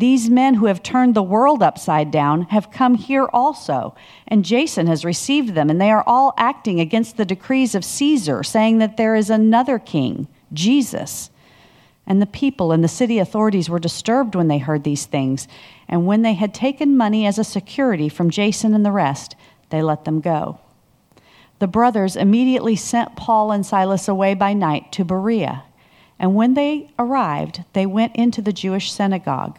these men who have turned the world upside down have come here also, and Jason has received them, and they are all acting against the decrees of Caesar, saying that there is another king, Jesus. And the people and the city authorities were disturbed when they heard these things, and when they had taken money as a security from Jason and the rest, they let them go. The brothers immediately sent Paul and Silas away by night to Berea, and when they arrived, they went into the Jewish synagogue.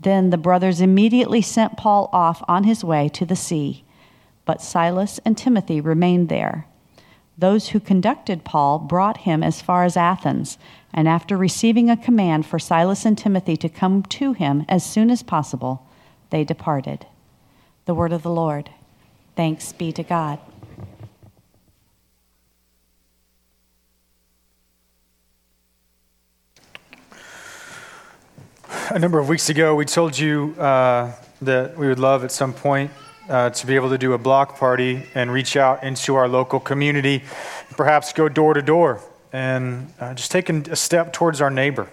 Then the brothers immediately sent Paul off on his way to the sea, but Silas and Timothy remained there. Those who conducted Paul brought him as far as Athens, and after receiving a command for Silas and Timothy to come to him as soon as possible, they departed. The word of the Lord. Thanks be to God. A number of weeks ago, we told you uh, that we would love at some point uh, to be able to do a block party and reach out into our local community, perhaps go door to door and uh, just take a step towards our neighbor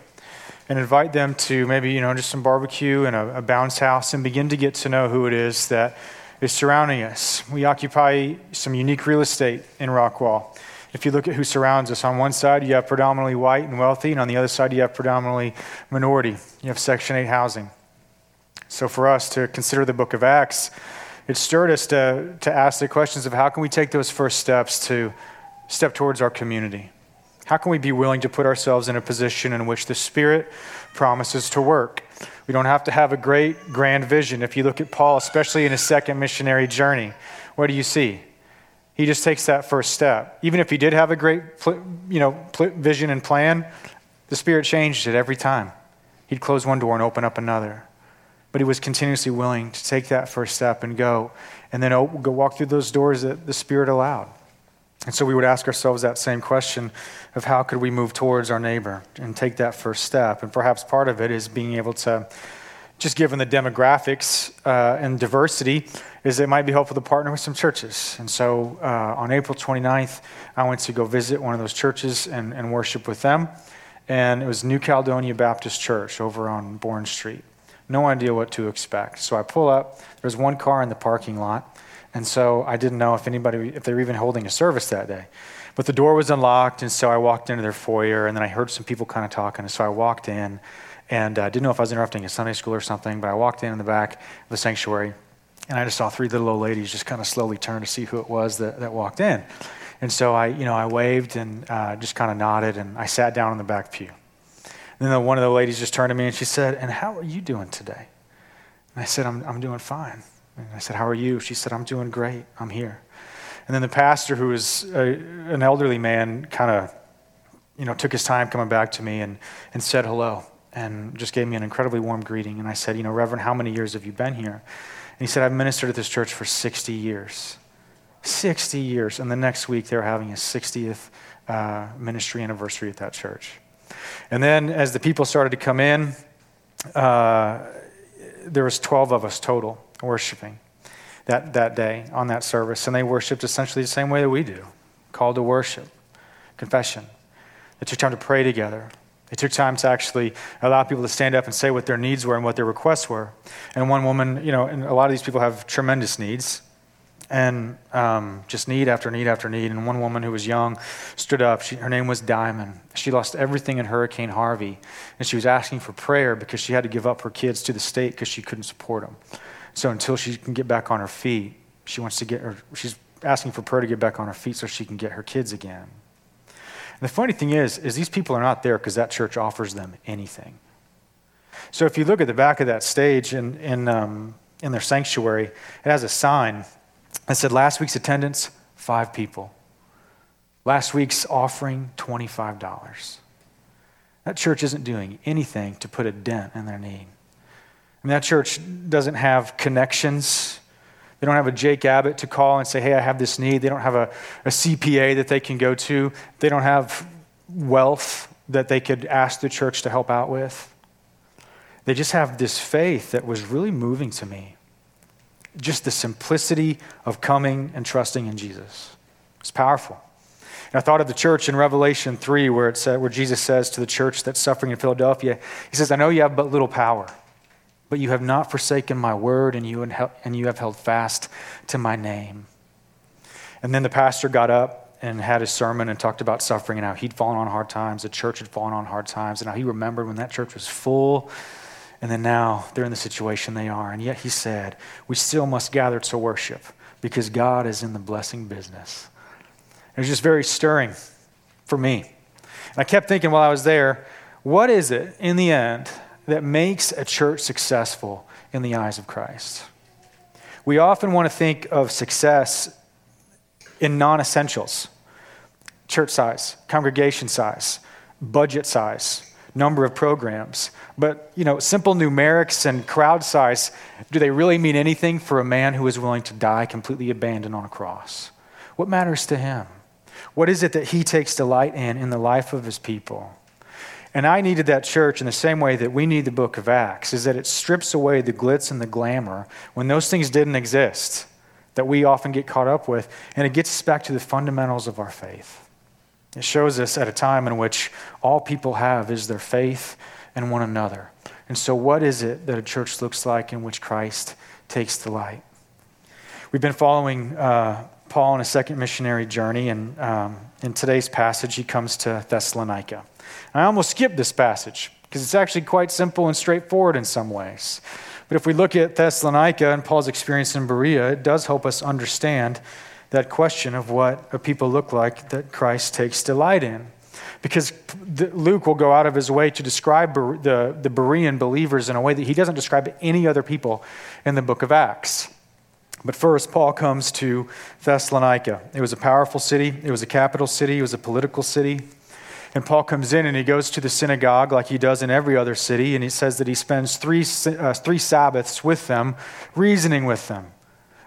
and invite them to maybe, you know, just some barbecue and a, a bounce house and begin to get to know who it is that is surrounding us. We occupy some unique real estate in Rockwall. If you look at who surrounds us, on one side you have predominantly white and wealthy, and on the other side you have predominantly minority. You have Section 8 housing. So for us to consider the book of Acts, it stirred us to, to ask the questions of how can we take those first steps to step towards our community? How can we be willing to put ourselves in a position in which the Spirit promises to work? We don't have to have a great, grand vision. If you look at Paul, especially in his second missionary journey, what do you see? He just takes that first step. Even if he did have a great you know, vision and plan, the Spirit changed it every time. He'd close one door and open up another. But he was continuously willing to take that first step and go, and then go walk through those doors that the Spirit allowed. And so we would ask ourselves that same question of how could we move towards our neighbor and take that first step. And perhaps part of it is being able to just given the demographics uh, and diversity, is it might be helpful to partner with some churches. And so uh, on April 29th, I went to go visit one of those churches and, and worship with them. And it was New Caledonia Baptist Church over on Bourne Street. No idea what to expect. So I pull up, there's one car in the parking lot. And so I didn't know if anybody, if they were even holding a service that day. But the door was unlocked, and so I walked into their foyer, and then I heard some people kind of talking. And so I walked in, and uh, didn't know if I was interrupting a Sunday school or something, but I walked in in the back of the sanctuary and I just saw three little old ladies just kind of slowly turn to see who it was that, that walked in. And so I, you know, I waved and uh, just kind of nodded and I sat down in the back pew. And then one of the ladies just turned to me and she said, And how are you doing today? And I said, I'm, I'm doing fine. And I said, How are you? She said, I'm doing great. I'm here. And then the pastor, who was a, an elderly man, kind of, you know, took his time coming back to me and, and said hello and just gave me an incredibly warm greeting. And I said, You know, Reverend, how many years have you been here? And he said, I've ministered at this church for 60 years. 60 years. And the next week, they were having a 60th uh, ministry anniversary at that church. And then as the people started to come in, uh, there was 12 of us total worshiping. that, that day on that service, and they worshiped essentially the same way that we do called to worship, confession. They took time to pray together. They took time to actually allow people to stand up and say what their needs were and what their requests were. And one woman, you know, and a lot of these people have tremendous needs and um, just need after need after need. And one woman who was young stood up. She, her name was Diamond. She lost everything in Hurricane Harvey, and she was asking for prayer because she had to give up her kids to the state because she couldn't support them. So until she can get back on her feet, she wants to get her. She's asking for prayer to get back on her feet so she can get her kids again. The funny thing is, is these people are not there because that church offers them anything. So if you look at the back of that stage in, in, um, in their sanctuary, it has a sign that said last week's attendance, five people. Last week's offering, $25. That church isn't doing anything to put a dent in their need. I mean, that church doesn't have connections they don't have a Jake Abbott to call and say, hey, I have this need. They don't have a, a CPA that they can go to. They don't have wealth that they could ask the church to help out with. They just have this faith that was really moving to me. Just the simplicity of coming and trusting in Jesus. It's powerful. And I thought of the church in Revelation 3, where, it said, where Jesus says to the church that's suffering in Philadelphia, He says, I know you have but little power but you have not forsaken my word, and you, and you have held fast to my name. And then the pastor got up and had his sermon and talked about suffering and how he'd fallen on hard times, the church had fallen on hard times, and how he remembered when that church was full. And then now they're in the situation they are. And yet he said, We still must gather to worship because God is in the blessing business. It was just very stirring for me. And I kept thinking while I was there, what is it in the end that makes a church successful in the eyes of Christ. We often want to think of success in non essentials church size, congregation size, budget size, number of programs. But, you know, simple numerics and crowd size, do they really mean anything for a man who is willing to die completely abandoned on a cross? What matters to him? What is it that he takes delight in in the life of his people? And I needed that church in the same way that we need the book of Acts, is that it strips away the glitz and the glamour when those things didn't exist that we often get caught up with, and it gets us back to the fundamentals of our faith. It shows us at a time in which all people have is their faith in one another. And so, what is it that a church looks like in which Christ takes delight? We've been following uh, Paul on a second missionary journey, and um, in today's passage, he comes to Thessalonica. I almost skipped this passage because it's actually quite simple and straightforward in some ways. But if we look at Thessalonica and Paul's experience in Berea, it does help us understand that question of what a people look like that Christ takes delight in. Because Luke will go out of his way to describe the, the Berean believers in a way that he doesn't describe any other people in the book of Acts. But first, Paul comes to Thessalonica. It was a powerful city, it was a capital city, it was a political city. And Paul comes in and he goes to the synagogue like he does in every other city, and he says that he spends three, uh, three Sabbaths with them, reasoning with them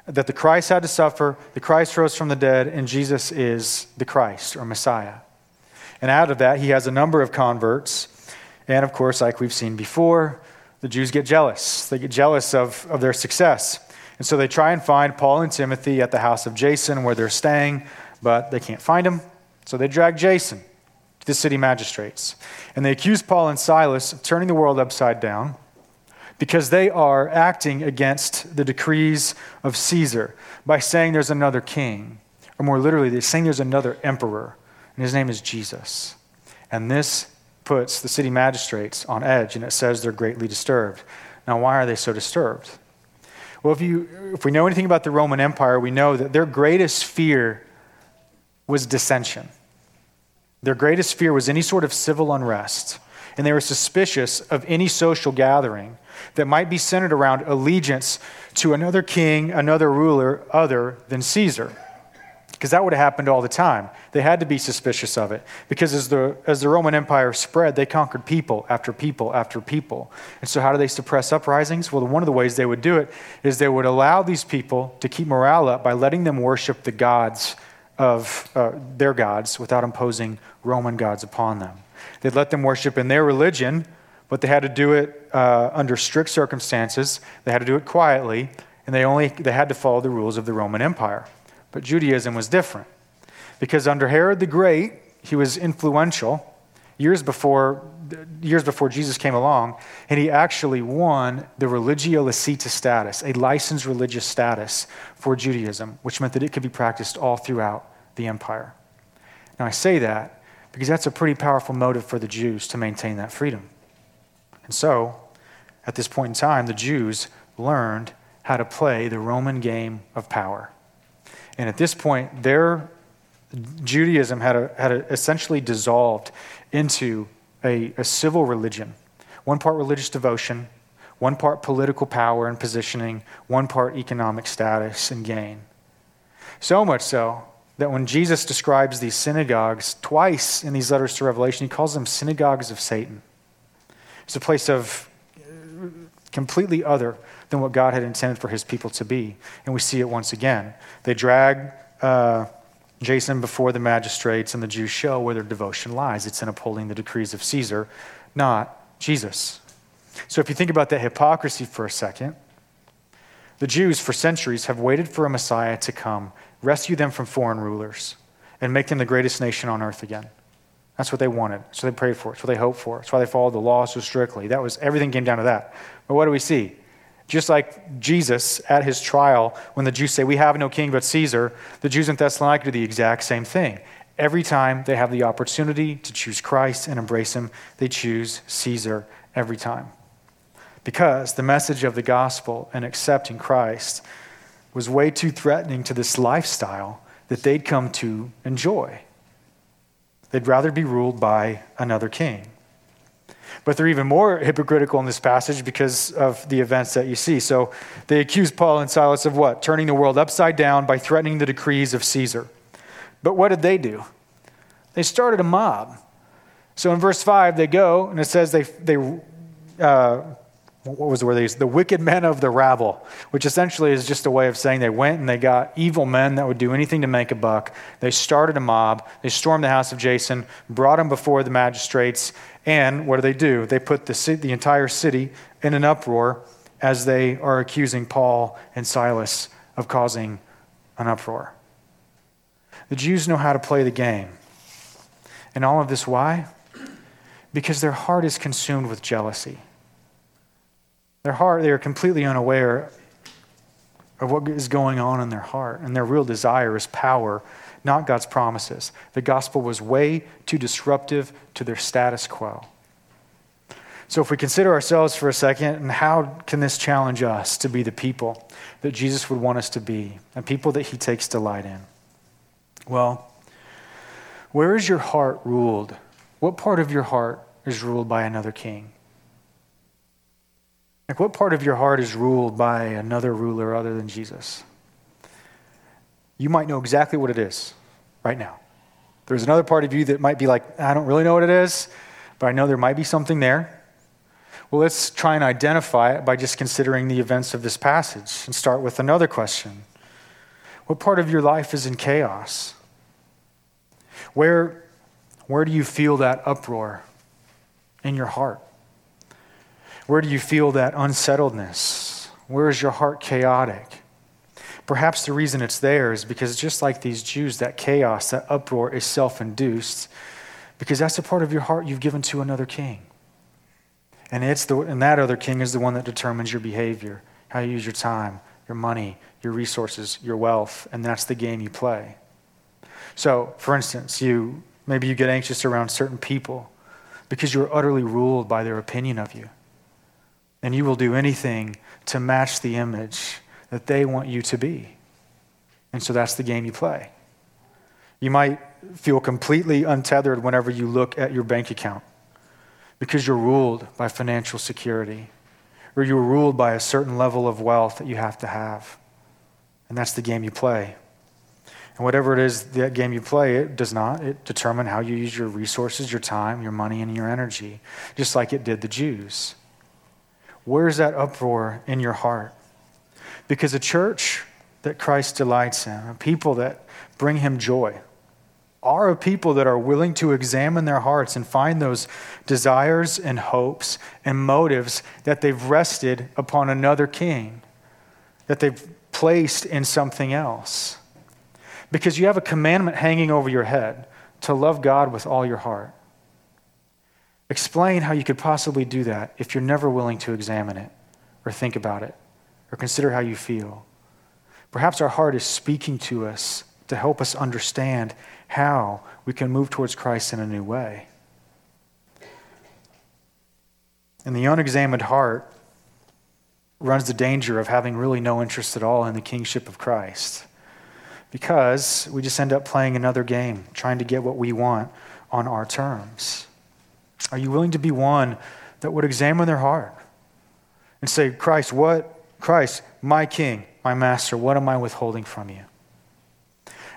that the Christ had to suffer, the Christ rose from the dead, and Jesus is the Christ or Messiah. And out of that, he has a number of converts. And of course, like we've seen before, the Jews get jealous. They get jealous of, of their success. And so they try and find Paul and Timothy at the house of Jason where they're staying, but they can't find him. So they drag Jason to the city magistrates. And they accuse Paul and Silas of turning the world upside down because they are acting against the decrees of Caesar by saying there's another king. Or more literally, they're saying there's another emperor, and his name is Jesus. And this puts the city magistrates on edge, and it says they're greatly disturbed. Now, why are they so disturbed? Well, if, you, if we know anything about the Roman Empire, we know that their greatest fear was dissension. Their greatest fear was any sort of civil unrest, and they were suspicious of any social gathering that might be centered around allegiance to another king, another ruler other than Caesar. Because that would have happened all the time. They had to be suspicious of it. Because as the, as the Roman Empire spread, they conquered people after people after people. And so, how do they suppress uprisings? Well, one of the ways they would do it is they would allow these people to keep morale up by letting them worship the gods of uh, their gods without imposing Roman gods upon them. They'd let them worship in their religion, but they had to do it uh, under strict circumstances. They had to do it quietly, and they only they had to follow the rules of the Roman Empire. But Judaism was different. Because under Herod the Great, he was influential years before years before Jesus came along, and he actually won the religio licita status, a licensed religious status for Judaism, which meant that it could be practiced all throughout the empire. Now, I say that because that's a pretty powerful motive for the Jews to maintain that freedom. And so, at this point in time, the Jews learned how to play the Roman game of power. And at this point, their Judaism had, a, had a essentially dissolved into a, a civil religion one part religious devotion, one part political power and positioning, one part economic status and gain. So much so that when Jesus describes these synagogues twice in these letters to Revelation, he calls them synagogues of Satan. It's a place of completely other than what God had intended for his people to be. And we see it once again. They drag uh, Jason before the magistrates, and the Jews show where their devotion lies. It's in upholding the decrees of Caesar, not Jesus. So if you think about that hypocrisy for a second, the Jews for centuries have waited for a Messiah to come, rescue them from foreign rulers, and make them the greatest nation on earth again. That's what they wanted. So they prayed for. That's what they hoped for. That's why they followed the law so strictly. That was everything came down to that. But what do we see? Just like Jesus at his trial, when the Jews say, We have no king but Caesar, the Jews in Thessalonica do the exact same thing. Every time they have the opportunity to choose Christ and embrace him, they choose Caesar every time. Because the message of the gospel and accepting Christ was way too threatening to this lifestyle that they'd come to enjoy. They'd rather be ruled by another king. But they're even more hypocritical in this passage because of the events that you see. So they accuse Paul and Silas of what? Turning the world upside down by threatening the decrees of Caesar. But what did they do? They started a mob. So in verse 5, they go, and it says they, they uh, what was the word they used? The wicked men of the rabble, which essentially is just a way of saying they went and they got evil men that would do anything to make a buck. They started a mob. They stormed the house of Jason, brought him before the magistrates, and what do they do? They put the, the entire city in an uproar as they are accusing Paul and Silas of causing an uproar. The Jews know how to play the game. And all of this, why? Because their heart is consumed with jealousy. Their heart, they are completely unaware of what is going on in their heart. And their real desire is power not God's promises. The gospel was way too disruptive to their status quo. So, if we consider ourselves for a second, and how can this challenge us to be the people that Jesus would want us to be, and people that he takes delight in? Well, where is your heart ruled? What part of your heart is ruled by another king? Like, what part of your heart is ruled by another ruler other than Jesus? you might know exactly what it is right now. There's another part of you that might be like, I don't really know what it is, but I know there might be something there. Well, let's try and identify it by just considering the events of this passage and start with another question What part of your life is in chaos? Where, where do you feel that uproar in your heart? Where do you feel that unsettledness? Where is your heart chaotic? Perhaps the reason it's there is because just like these Jews, that chaos, that uproar is self induced, because that's a part of your heart you've given to another king. And, it's the, and that other king is the one that determines your behavior, how you use your time, your money, your resources, your wealth, and that's the game you play. So, for instance, you maybe you get anxious around certain people because you're utterly ruled by their opinion of you. And you will do anything to match the image that they want you to be. And so that's the game you play. You might feel completely untethered whenever you look at your bank account because you're ruled by financial security or you're ruled by a certain level of wealth that you have to have. And that's the game you play. And whatever it is, that game you play, it does not. It determine how you use your resources, your time, your money, and your energy, just like it did the Jews. Where's that uproar in your heart? Because a church that Christ delights in, a people that bring him joy, are a people that are willing to examine their hearts and find those desires and hopes and motives that they've rested upon another king. that they've placed in something else. Because you have a commandment hanging over your head to love God with all your heart. Explain how you could possibly do that if you're never willing to examine it or think about it or consider how you feel. Perhaps our heart is speaking to us to help us understand how we can move towards Christ in a new way. And the unexamined heart runs the danger of having really no interest at all in the kingship of Christ because we just end up playing another game, trying to get what we want on our terms. Are you willing to be one that would examine their heart and say, Christ, what, Christ, my king, my master, what am I withholding from you?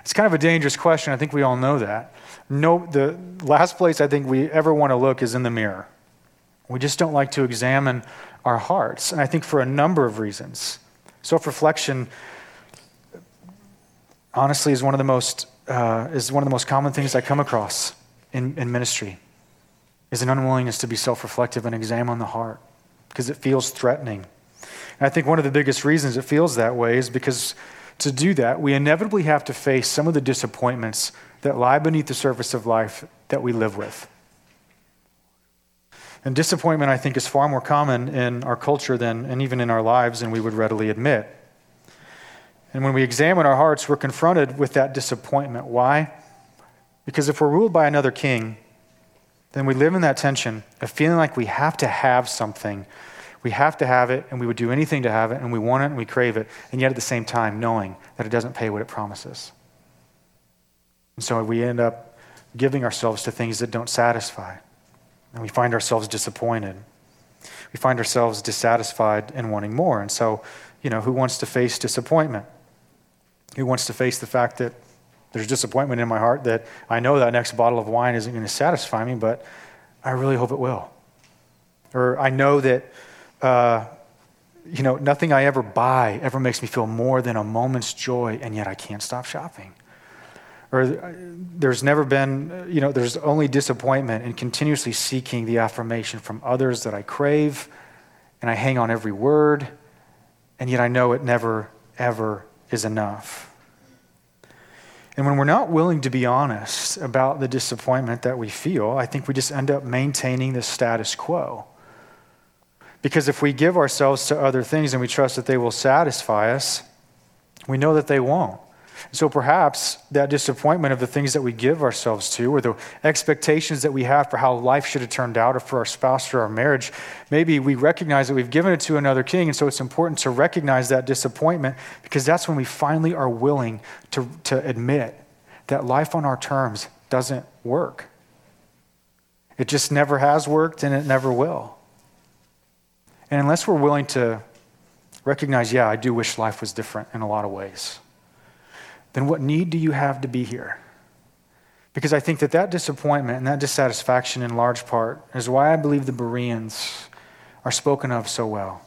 It's kind of a dangerous question. I think we all know that. No, the last place I think we ever want to look is in the mirror. We just don't like to examine our hearts, and I think for a number of reasons. Self reflection, honestly, is one of the most uh, is one of the most common things I come across in, in ministry is an unwillingness to be self reflective and examine the heart because it feels threatening. And I think one of the biggest reasons it feels that way is because to do that, we inevitably have to face some of the disappointments that lie beneath the surface of life that we live with. And disappointment, I think, is far more common in our culture than, and even in our lives than we would readily admit. And when we examine our hearts, we're confronted with that disappointment. Why? Because if we're ruled by another king, then we live in that tension of feeling like we have to have something. We have to have it, and we would do anything to have it, and we want it, and we crave it, and yet at the same time knowing that it doesn't pay what it promises. And so we end up giving ourselves to things that don't satisfy, and we find ourselves disappointed. We find ourselves dissatisfied and wanting more. And so, you know, who wants to face disappointment? Who wants to face the fact that there's disappointment in my heart that I know that next bottle of wine isn't going to satisfy me, but I really hope it will. Or I know that, uh, you know, nothing I ever buy ever makes me feel more than a moment's joy, and yet I can't stop shopping. Or uh, there's never been, you know, there's only disappointment in continuously seeking the affirmation from others that I crave, and I hang on every word, and yet I know it never, ever is enough. And when we're not willing to be honest about the disappointment that we feel, I think we just end up maintaining the status quo. Because if we give ourselves to other things and we trust that they will satisfy us, we know that they won't. So perhaps that disappointment of the things that we give ourselves to, or the expectations that we have for how life should have turned out, or for our spouse or our marriage, maybe we recognize that we've given it to another king. And so it's important to recognize that disappointment because that's when we finally are willing to, to admit that life on our terms doesn't work. It just never has worked and it never will. And unless we're willing to recognize, yeah, I do wish life was different in a lot of ways then what need do you have to be here? Because I think that that disappointment and that dissatisfaction, in large part, is why I believe the Bereans are spoken of so well.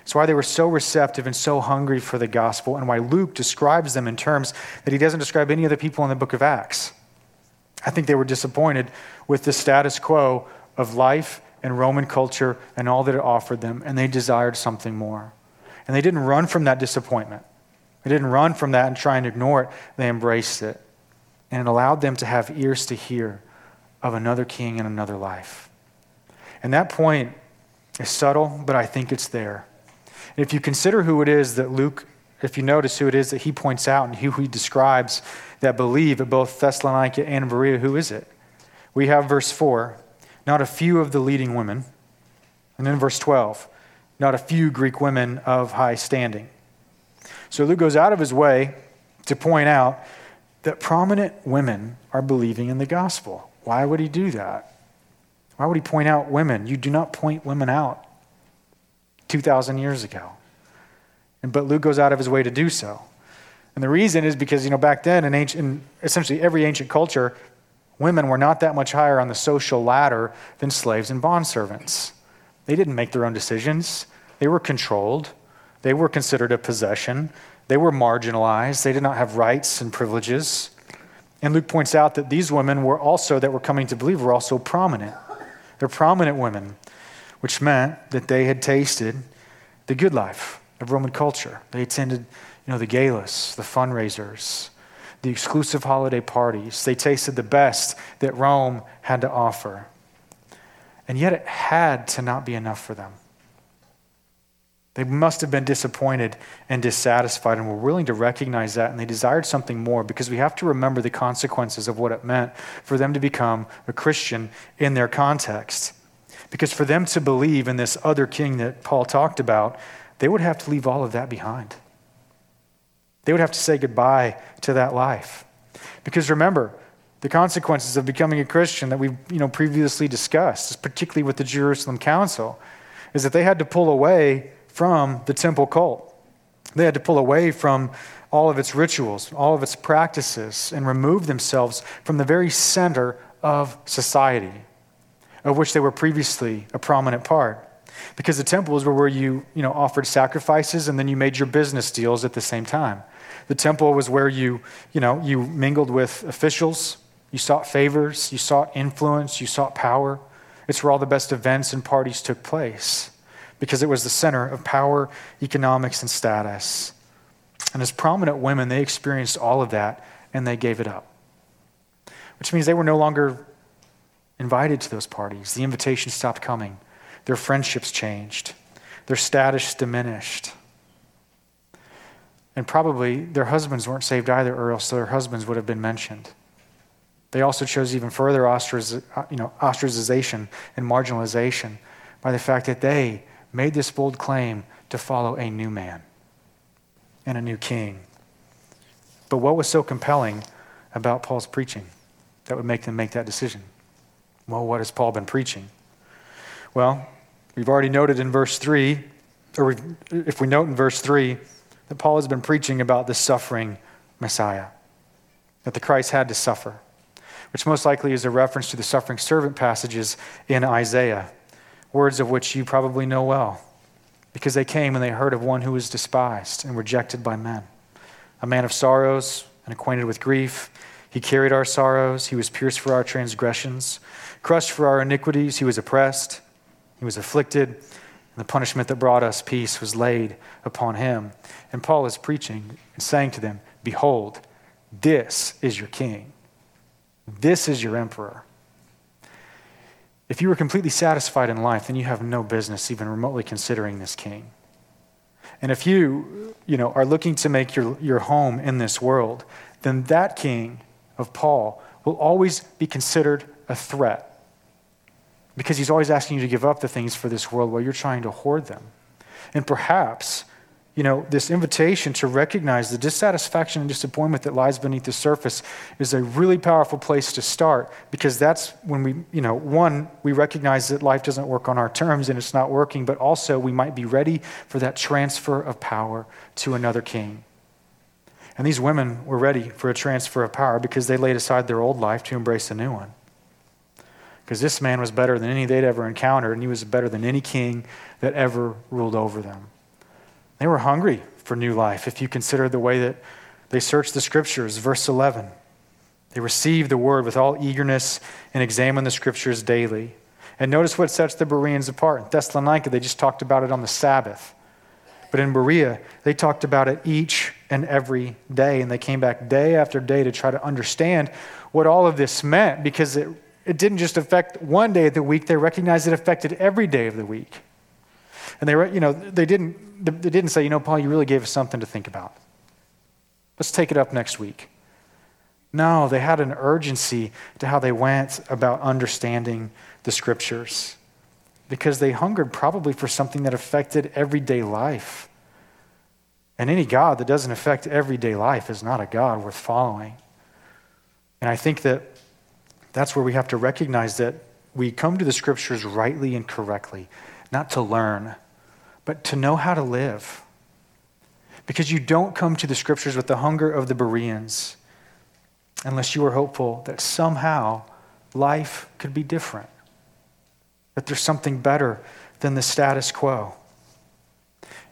It's why they were so receptive and so hungry for the gospel, and why Luke describes them in terms that he doesn't describe any other people in the book of Acts. I think they were disappointed with the status quo of life and Roman culture and all that it offered them, and they desired something more. And they didn't run from that disappointment. They didn't run from that and try and ignore it, they embraced it. And it allowed them to have ears to hear of another king and another life. And that point is subtle, but I think it's there. If you consider who it is that Luke, if you notice who it is that he points out and who he describes that believe at both Thessalonica and Berea, who is it? We have verse 4, not a few of the leading women. And then verse 12, not a few Greek women of high standing. So Luke goes out of his way to point out that prominent women are believing in the gospel. Why would he do that? Why would he point out women? You do not point women out 2,000 years ago. But Luke goes out of his way to do so. And the reason is because, you know, back then in, ancient, in essentially every ancient culture, women were not that much higher on the social ladder than slaves and bondservants. They didn't make their own decisions, they were controlled. They were considered a possession. They were marginalized. They did not have rights and privileges. And Luke points out that these women were also, that were coming to believe, were also prominent. They're prominent women, which meant that they had tasted the good life, of Roman culture. They attended, you know, the galas, the fundraisers, the exclusive holiday parties. They tasted the best that Rome had to offer. And yet it had to not be enough for them. They must have been disappointed and dissatisfied and were willing to recognize that, and they desired something more because we have to remember the consequences of what it meant for them to become a Christian in their context. Because for them to believe in this other king that Paul talked about, they would have to leave all of that behind. They would have to say goodbye to that life. Because remember, the consequences of becoming a Christian that we've you know, previously discussed, particularly with the Jerusalem Council, is that they had to pull away from the temple cult. They had to pull away from all of its rituals, all of its practices, and remove themselves from the very center of society, of which they were previously a prominent part. Because the temples were where you, you know, offered sacrifices and then you made your business deals at the same time. The temple was where you, you know, you mingled with officials, you sought favors, you sought influence, you sought power. It's where all the best events and parties took place because it was the center of power, economics, and status. And as prominent women, they experienced all of that and they gave it up, which means they were no longer invited to those parties. The invitations stopped coming, their friendships changed, their status diminished. And probably their husbands weren't saved either, or else their husbands would have been mentioned. They also chose even further ostracization and marginalization by the fact that they made this bold claim to follow a new man and a new king. But what was so compelling about Paul's preaching that would make them make that decision? Well, what has Paul been preaching? Well, we've already noted in verse 3, or if we note in verse 3, that Paul has been preaching about the suffering Messiah, that the Christ had to suffer, which most likely is a reference to the suffering servant passages in Isaiah words of which you probably know well, because they came and they heard of one who was despised and rejected by men, a man of sorrows and acquainted with grief. He carried our sorrows, he was pierced for our transgressions, crushed for our iniquities, he was oppressed, he was afflicted, and the punishment that brought us peace was laid upon him. And Paul is preaching and saying to them, Behold, this is your king, this is your emperor. If you were completely satisfied in life, then you have no business even remotely considering this king. And if you, you know, are looking to make your, your home in this world, then that king of Paul will always be considered a threat because he's always asking you to give up the things for this world while you're trying to hoard them. And perhaps you know, this invitation to recognize the dissatisfaction and disappointment that lies beneath the surface is a really powerful place to start because that's when we, you know, one, we recognize that life doesn't work on our terms and it's not working, but also we might be ready for that transfer of power to another king. And these women were ready for a transfer of power because they laid aside their old life to embrace a new one. Because this man was better than any they'd ever encountered, and he was better than any king that ever ruled over them. They were hungry for new life if you consider the way that they searched the scriptures. Verse 11 they received the word with all eagerness and examined the scriptures daily. And notice what sets the Bereans apart. In Thessalonica, they just talked about it on the Sabbath. But in Berea, they talked about it each and every day. And they came back day after day to try to understand what all of this meant because it, it didn't just affect one day of the week, they recognized it affected every day of the week. And they, you know, they didn't, they didn't say, you know, Paul, you really gave us something to think about. Let's take it up next week. No, they had an urgency to how they went about understanding the scriptures because they hungered probably for something that affected everyday life. And any God that doesn't affect everyday life is not a God worth following. And I think that that's where we have to recognize that we come to the scriptures rightly and correctly, not to learn, but to know how to live. Because you don't come to the scriptures with the hunger of the Bereans unless you are hopeful that somehow life could be different, that there's something better than the status quo.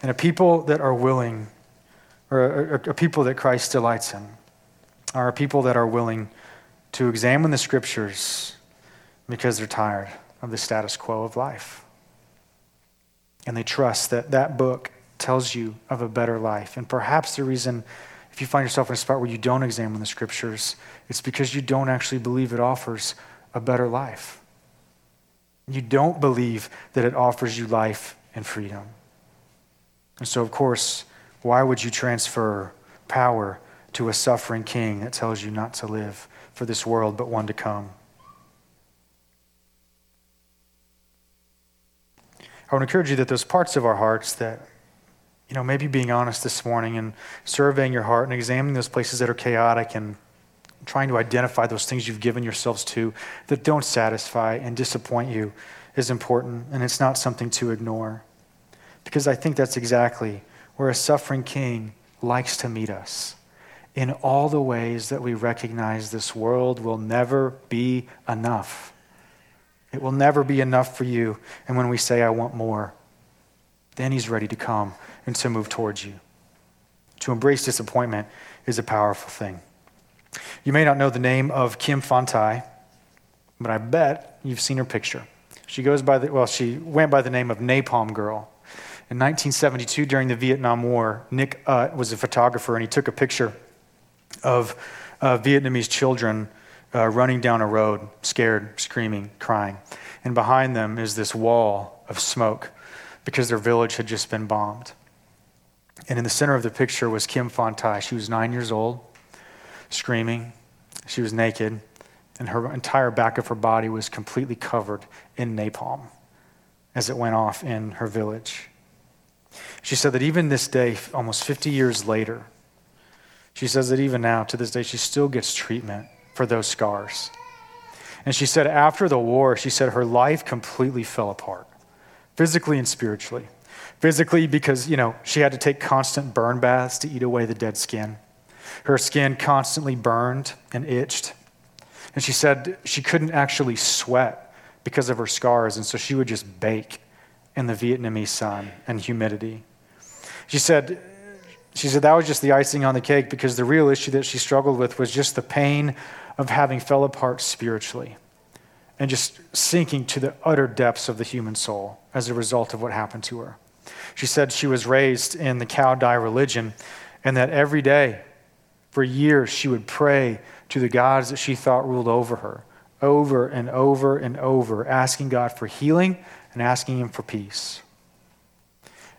And a people that are willing, or a, a people that Christ delights in, are a people that are willing to examine the scriptures because they're tired of the status quo of life. And they trust that that book tells you of a better life. And perhaps the reason, if you find yourself in a spot where you don't examine the scriptures, it's because you don't actually believe it offers a better life. You don't believe that it offers you life and freedom. And so, of course, why would you transfer power to a suffering king that tells you not to live for this world but one to come? I would encourage you that those parts of our hearts that, you know, maybe being honest this morning and surveying your heart and examining those places that are chaotic and trying to identify those things you've given yourselves to that don't satisfy and disappoint you is important, and it's not something to ignore. Because I think that's exactly where a suffering king likes to meet us in all the ways that we recognize this world will never be enough. It will never be enough for you. And when we say, I want more, then he's ready to come and to move towards you. To embrace disappointment is a powerful thing. You may not know the name of Kim Fontai, but I bet you've seen her picture. She goes by the, well, she went by the name of Napalm Girl. In 1972, during the Vietnam War, Nick uh, was a photographer and he took a picture of uh, Vietnamese children uh, running down a road, scared, screaming, crying. And behind them is this wall of smoke because their village had just been bombed. And in the center of the picture was Kim Fontai. She was nine years old, screaming. She was naked, and her entire back of her body was completely covered in napalm as it went off in her village. She said that even this day, almost 50 years later, she says that even now, to this day, she still gets treatment for those scars. And she said after the war, she said her life completely fell apart, physically and spiritually. Physically, because, you know, she had to take constant burn baths to eat away the dead skin. Her skin constantly burned and itched. And she said she couldn't actually sweat because of her scars, and so she would just bake in the Vietnamese sun and humidity. She said, she said that was just the icing on the cake because the real issue that she struggled with was just the pain of having fell apart spiritually and just sinking to the utter depths of the human soul as a result of what happened to her. She said she was raised in the Cao Dai religion and that every day for years she would pray to the gods that she thought ruled over her over and over and over, asking God for healing and asking Him for peace.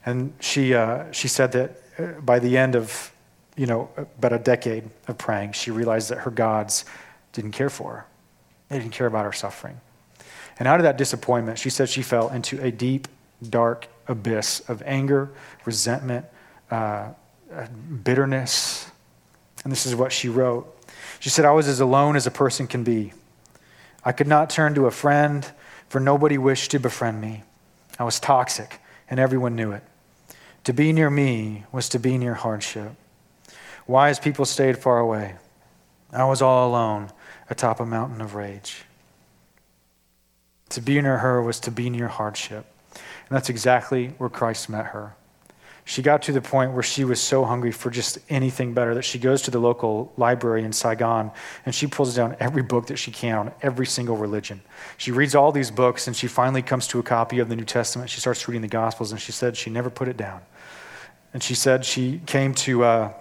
And she, uh, she said that uh, by the end of, you know, about a decade of praying, she realized that her gods didn't care for her. They didn't care about her suffering. And out of that disappointment, she said she fell into a deep, dark abyss of anger, resentment, uh, uh, bitterness. And this is what she wrote. She said, I was as alone as a person can be. I could not turn to a friend, for nobody wished to befriend me. I was toxic, and everyone knew it. To be near me was to be near hardship. Wise people stayed far away. I was all alone atop a mountain of rage. To be near her was to be near hardship. And that's exactly where Christ met her. She got to the point where she was so hungry for just anything better that she goes to the local library in Saigon and she pulls down every book that she can on every single religion. She reads all these books and she finally comes to a copy of the New Testament. She starts reading the Gospels and she said she never put it down. And she said she came to uh,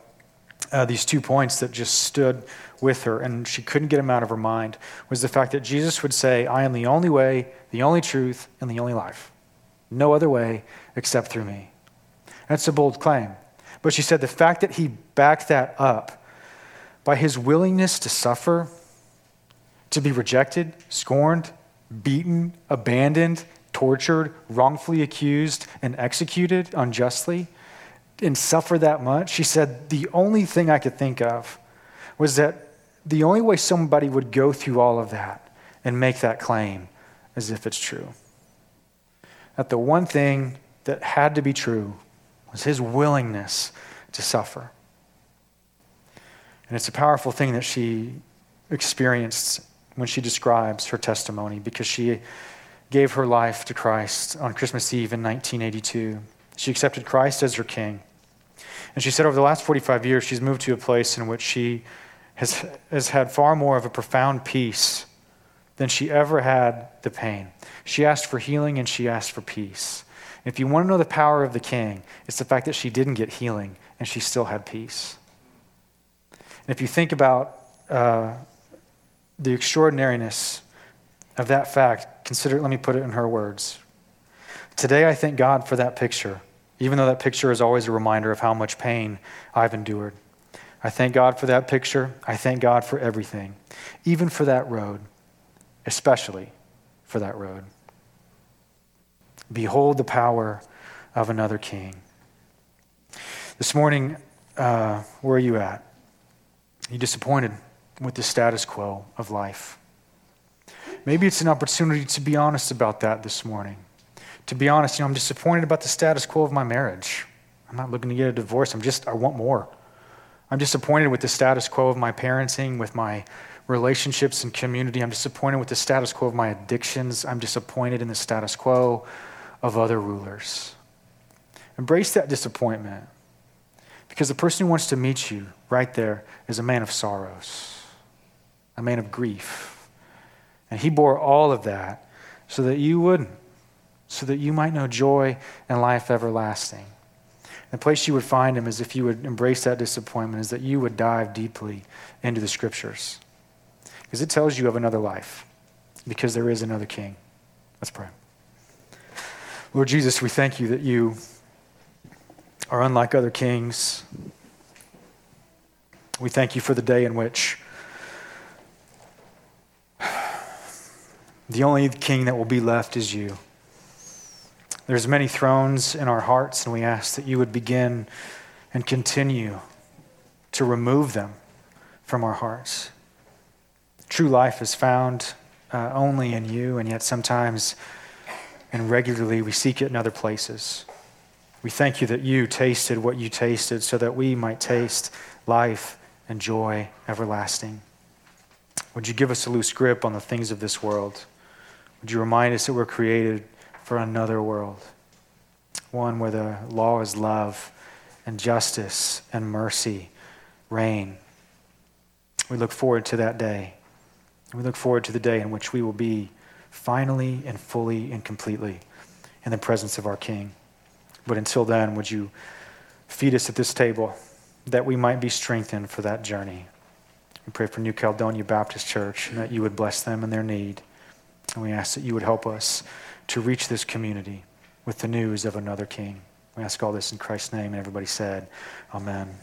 uh, these two points that just stood with her and she couldn't get him out of her mind was the fact that Jesus would say, I am the only way, the only truth, and the only life. No other way except through me. That's a bold claim. But she said the fact that he backed that up by his willingness to suffer, to be rejected, scorned, beaten, abandoned, tortured, wrongfully accused, and executed unjustly, and suffer that much, she said, the only thing I could think of was that the only way somebody would go through all of that and make that claim is if it's true. That the one thing that had to be true was his willingness to suffer. And it's a powerful thing that she experienced when she describes her testimony because she gave her life to Christ on Christmas Eve in 1982. She accepted Christ as her king. And she said over the last 45 years, she's moved to a place in which she has, has had far more of a profound peace than she ever had the pain. She asked for healing and she asked for peace. If you want to know the power of the king, it's the fact that she didn't get healing and she still had peace. And if you think about uh, the extraordinariness of that fact, consider, let me put it in her words. Today, I thank God for that picture, even though that picture is always a reminder of how much pain I've endured. I thank God for that picture. I thank God for everything, even for that road, especially for that road. Behold the power of another king. This morning, uh, where are you at? Are you disappointed with the status quo of life? Maybe it's an opportunity to be honest about that this morning. To be honest, you know, I'm disappointed about the status quo of my marriage. I'm not looking to get a divorce. I'm just, I want more. I'm disappointed with the status quo of my parenting, with my relationships and community. I'm disappointed with the status quo of my addictions. I'm disappointed in the status quo of other rulers. Embrace that disappointment because the person who wants to meet you right there is a man of sorrows, a man of grief. And he bore all of that so that you wouldn't, so that you might know joy and life everlasting. The place you would find him is if you would embrace that disappointment, is that you would dive deeply into the scriptures. Because it tells you of another life, because there is another king. Let's pray. Lord Jesus, we thank you that you are unlike other kings. We thank you for the day in which the only king that will be left is you. There's many thrones in our hearts, and we ask that you would begin and continue to remove them from our hearts. True life is found uh, only in you, and yet sometimes and regularly we seek it in other places. We thank you that you tasted what you tasted so that we might taste life and joy everlasting. Would you give us a loose grip on the things of this world? Would you remind us that we're created for another world? One where the law is love and justice and mercy reign. We look forward to that day. We look forward to the day in which we will be finally and fully and completely in the presence of our King. But until then, would you feed us at this table that we might be strengthened for that journey? We pray for New Caledonia Baptist Church that you would bless them in their need. And we ask that you would help us to reach this community with the news of another King. We ask all this in Christ's name. And everybody said, Amen.